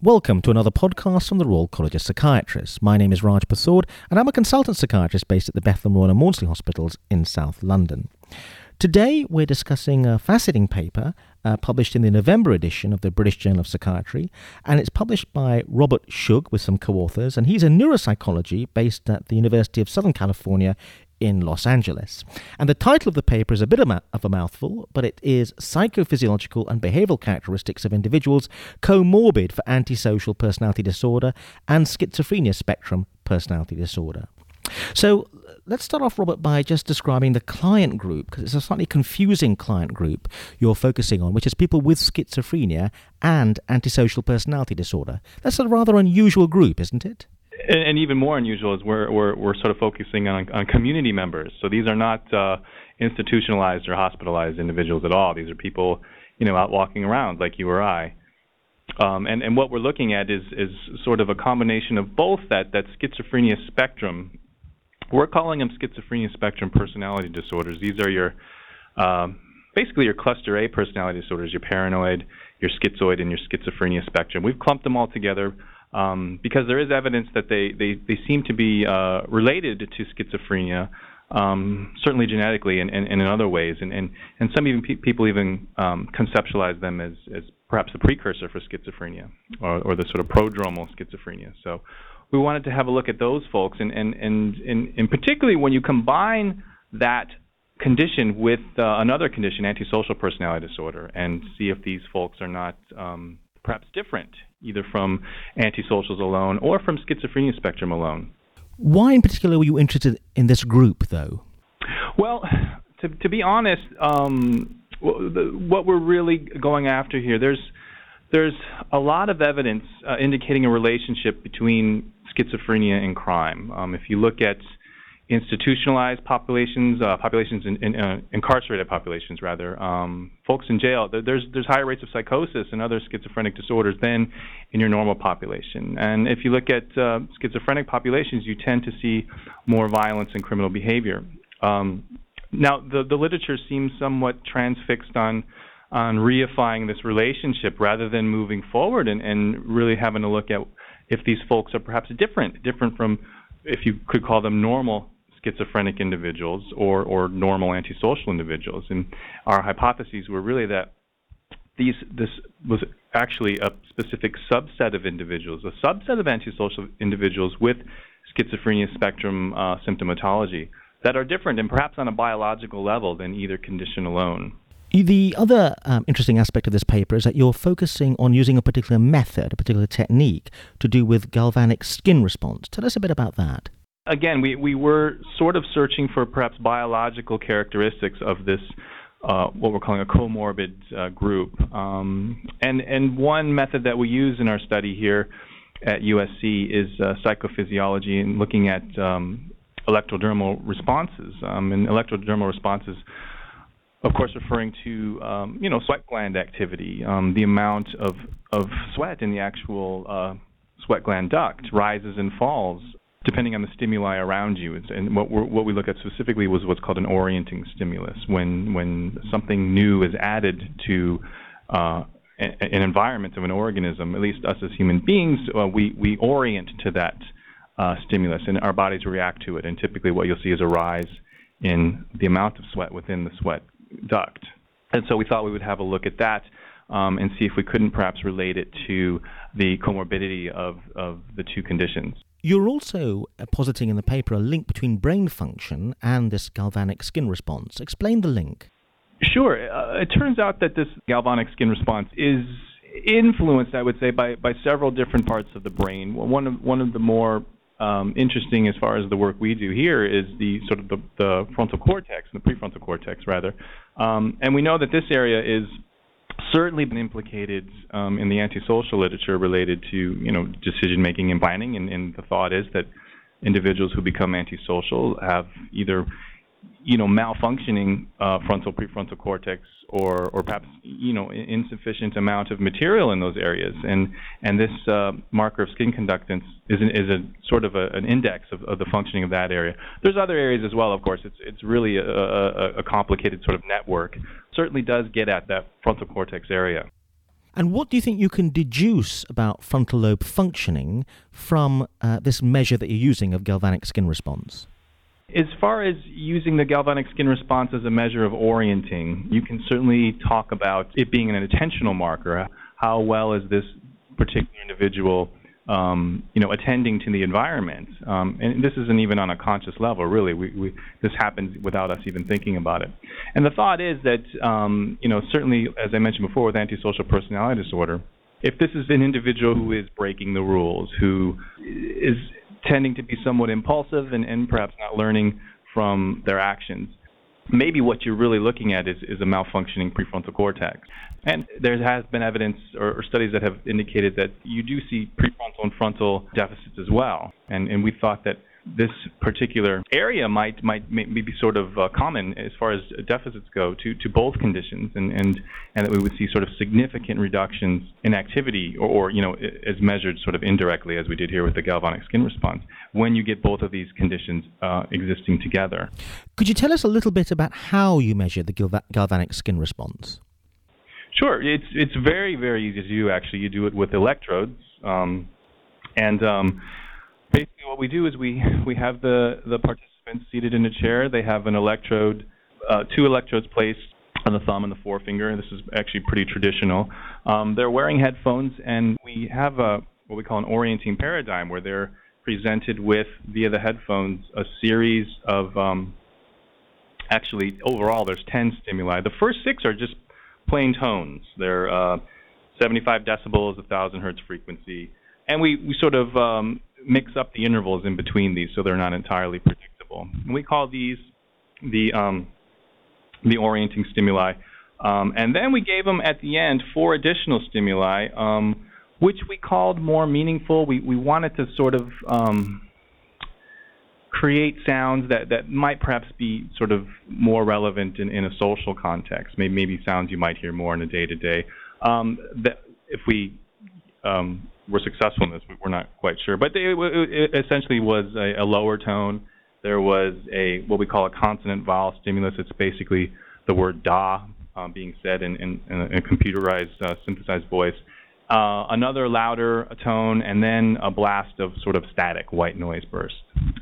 Welcome to another podcast from the Royal College of Psychiatrists. My name is Raj Persaud, and I'm a consultant psychiatrist based at the Bethlem Royal and Maudsley Hospitals in South London. Today, we're discussing a fascinating paper uh, published in the November edition of the British Journal of Psychiatry, and it's published by Robert Schug with some co authors, and he's a neuropsychology based at the University of Southern California in Los Angeles. And the title of the paper is a bit of a mouthful, but it is Psychophysiological and Behavioral Characteristics of Individuals Comorbid for Antisocial Personality Disorder and Schizophrenia Spectrum Personality Disorder. So let's start off, Robert, by just describing the client group, because it's a slightly confusing client group you're focusing on, which is people with schizophrenia and antisocial personality disorder. That's a rather unusual group, isn't it? And, and even more unusual is we're, we're, we're sort of focusing on, on community members. So these are not uh, institutionalized or hospitalized individuals at all. These are people, you know, out walking around like you or I. Um, and, and what we're looking at is, is sort of a combination of both that, that schizophrenia spectrum. We're calling them schizophrenia spectrum personality disorders. These are your um, basically your cluster A personality disorders, your paranoid, your schizoid, and your schizophrenia spectrum. We've clumped them all together um, because there is evidence that they, they, they seem to be uh, related to schizophrenia, um, certainly genetically and, and, and, in other ways. And, and, and some even pe- people even um, conceptualize them as, as perhaps a precursor for schizophrenia or, or the sort of prodromal schizophrenia. So we wanted to have a look at those folks, and, and, and, and, and particularly when you combine that condition with uh, another condition, antisocial personality disorder, and see if these folks are not um, perhaps different, either from antisocials alone or from schizophrenia spectrum alone. Why, in particular, were you interested in this group, though? Well, to, to be honest, um, what we're really going after here, there's there's a lot of evidence uh, indicating a relationship between schizophrenia and crime. Um, if you look at institutionalized populations, uh, populations in, in uh, incarcerated populations rather, um, folks in jail. There's there's higher rates of psychosis and other schizophrenic disorders than in your normal population. And if you look at uh, schizophrenic populations, you tend to see more violence and criminal behavior. Um, now, the the literature seems somewhat transfixed on on reifying this relationship rather than moving forward and, and really having a look at if these folks are perhaps different, different from if you could call them normal schizophrenic individuals or, or normal antisocial individuals. And our hypotheses were really that these this was actually a specific subset of individuals, a subset of antisocial individuals with schizophrenia spectrum uh, symptomatology that are different and perhaps on a biological level than either condition alone. The other um, interesting aspect of this paper is that you're focusing on using a particular method, a particular technique to do with galvanic skin response. Tell us a bit about that again, we, we were sort of searching for perhaps biological characteristics of this, uh, what we're calling a comorbid uh, group. Um, and, and one method that we use in our study here at USC is uh, psychophysiology and looking at um, electrodermal responses. Um, and electrodermal responses, of course, referring to um, you know sweat gland activity, um, the amount of, of sweat in the actual uh, sweat gland duct rises and falls depending on the stimuli around you. And what, what we look at specifically was what's called an orienting stimulus, when when something new is added to uh, an environment of an organism. At least us as human beings, uh, we we orient to that uh, stimulus, and our bodies react to it. And typically, what you'll see is a rise in the amount of sweat within the sweat duct. And so we thought we would have a look at that. Um, and see if we couldn't perhaps relate it to the comorbidity of, of the two conditions. You're also uh, positing in the paper a link between brain function and this galvanic skin response. Explain the link. Sure. Uh, it turns out that this galvanic skin response is influenced, I would say, by, by several different parts of the brain. One of one of the more um, interesting, as far as the work we do here, is the sort of the, the frontal cortex, the prefrontal cortex, rather. Um, and we know that this area is certainly been implicated um, in the antisocial literature related to you know decision making and planning, and, and the thought is that individuals who become antisocial have either you know malfunctioning uh, frontal prefrontal cortex or or perhaps you know insufficient amount of material in those areas. And and this uh, marker of skin conductance is an, is a sort of a, an index of, of, the functioning of that area. There's other areas as well of course. It's it's really a, a, a complicated sort of network certainly does get at that frontal cortex area And what do you think you can deduce about frontal lobe functioning from uh, this measure that you're using of galvanic skin response? As far as using the galvanic skin response as a measure of orienting, you can certainly talk about it being an attentional marker. How well is this particular individual um, you know, attending to the environment. Um, and this isn't even on a conscious level, really. We, we, this happens without us even thinking about it. And the thought is that, um, you know, certainly, as I mentioned before, with antisocial personality disorder, if this is an individual who is breaking the rules, who is tending to be somewhat impulsive and, and perhaps not learning from their actions, maybe what you're really looking at is, is a malfunctioning prefrontal cortex. And there has been evidence or, or, studies that have indicated that you do see prefrontal and frontal deficits as well. And, and we thought that this particular area might might maybe be sort of uh, common as far as deficits go to, to both conditions, and, and and that we would see sort of significant reductions in activity, or, or you know as measured sort of indirectly as we did here with the galvanic skin response, when you get both of these conditions uh, existing together. Could you tell us a little bit about how you measure the galvanic skin response? Sure, it's it's very very easy to do. Actually, you do it with electrodes, um, and um, basically what we do is we we have the the participants seated in a chair. They have an electrode, uh, two electrodes placed on the thumb and the forefinger. This is actually pretty traditional. Um, they're wearing headphones, and we have a what we call an orienting paradigm, where they're presented with via the headphones a series of um, actually overall there's 10 stimuli. The first six are just plain tones. They're uh, 75 decibels, 1,000 hertz frequency, and we we sort of um, mix up the intervals in between these so they're not entirely predictable. And we call these the um, the orienting stimuli. Um, and then we gave them at the end four additional stimuli, um, which we called more meaningful. We we wanted to sort of um, create sounds that, that might perhaps be sort of more relevant in, in a social context. Maybe, maybe sounds you might hear more in a day to day. If we um, were successful in this. We're not quite sure, but they, it essentially was a, a, lower tone. There was a what we call a consonant vowel stimulus. It's basically the word da um, being said in, in, in a computerized uh, synthesized voice. Uh, another louder tone, and then a blast of sort of static white noise burst.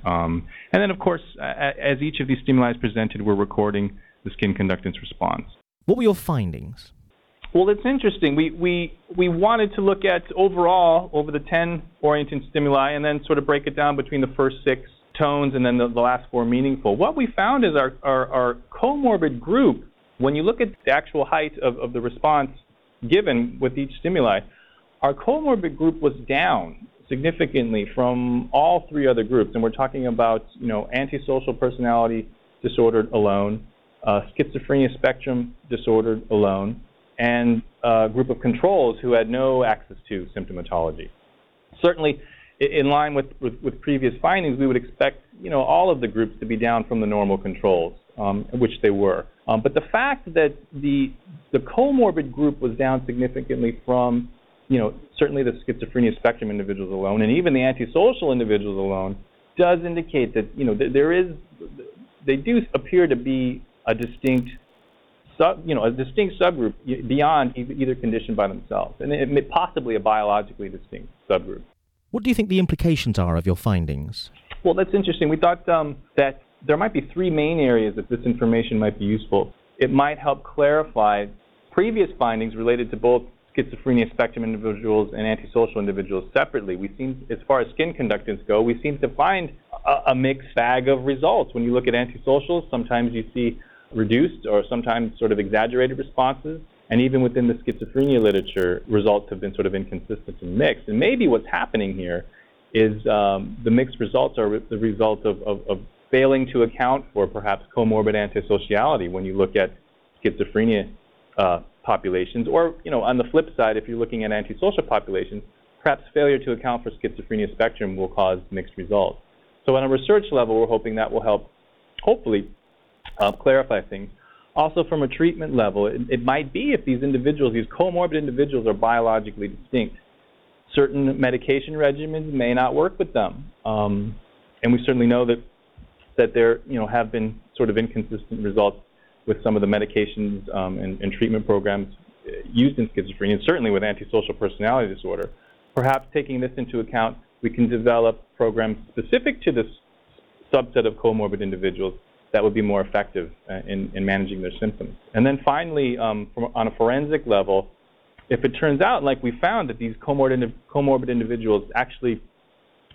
Um, and then, of course, as each of these stimuli is presented, we're recording the skin conductance response. What were your findings? Well, it's interesting. We, we, we wanted to look at overall over the 10 orienting stimuli and then sort of break it down between the first six tones and then the, the last four meaningful. What we found is our, our, our, comorbid group, when you look at the actual height of, of the response given with each stimuli, our comorbid group was down significantly from all three other groups. And we're talking about, you know, antisocial personality disorder alone, uh, schizophrenia spectrum disorder alone, and a group of controls who had no Axis II symptomatology. Certainly, in line with, with, with, previous findings, we would expect you know all of the groups to be down from the normal controls, um, which they were. Um, but the fact that the the comorbid group was down significantly from you know certainly the schizophrenia spectrum individuals alone, and even the antisocial individuals alone, does indicate that you know th- there is they do appear to be a distinct sub, you know, a distinct subgroup beyond either condition by themselves, and it, possibly a biologically distinct subgroup. What do you think the implications are of your findings? Well, that's interesting. We thought um, that there might be three main areas that this information might be useful. It might help clarify previous findings related to both schizophrenia spectrum individuals and antisocial individuals separately. We seem, as far as skin conductance go, we seem to find a, a mixed bag of results. When you look at antisocials, sometimes you see reduced or sometimes sort of exaggerated responses. And even within the schizophrenia literature, results have been sort of inconsistent and mixed. And maybe what's happening here is um, the mixed results are the result of, of, of, failing to account for perhaps comorbid antisociality when you look at schizophrenia uh, populations. Or, you know, on the flip side, if you're looking at antisocial populations, perhaps failure to account for schizophrenia spectrum will cause mixed results. So on a research level, we're hoping that will help, hopefully, uh, clarify things. Also, from a treatment level, it, it might be if these individuals, these comorbid individuals, are biologically distinct. Certain medication regimens may not work with them, um, and we certainly know that that there, you know, have been sort of inconsistent results with some of the medications um, and, and, treatment programs used in schizophrenia, and certainly with antisocial personality disorder. Perhaps taking this into account, we can develop programs specific to this subset of comorbid individuals that would be more effective uh, in, in managing their symptoms. And then finally, um, on a forensic level, if it turns out, like we found, that these comorbid, comorbid individuals actually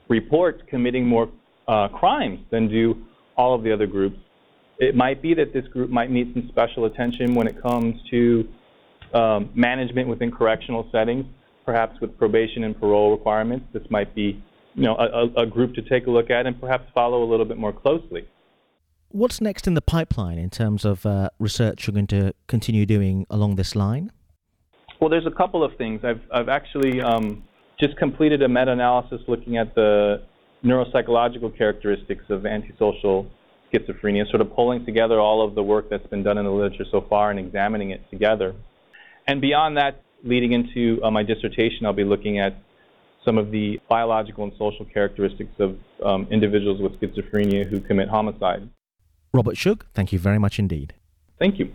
report committing more uh, crimes than do all of the other groups, it might be that this group might need some special attention when it comes to um, management within correctional settings, perhaps with probation and parole requirements. This might be you know, a, a group to take a look at and perhaps follow a little bit more closely. What's next in the pipeline in terms of uh, research you're going to continue doing along this line? Well, there's a couple of things. I've, I've actually um, just completed a meta-analysis looking at the neuropsychological characteristics of antisocial schizophrenia, sort of pulling together all of the work that's been done in the literature so far and examining it together. And beyond that, leading into uh, my dissertation, I'll be looking at some of the biological and social characteristics of um, individuals with schizophrenia who commit homicide. Robert Schug, thank you very much indeed. Thank you.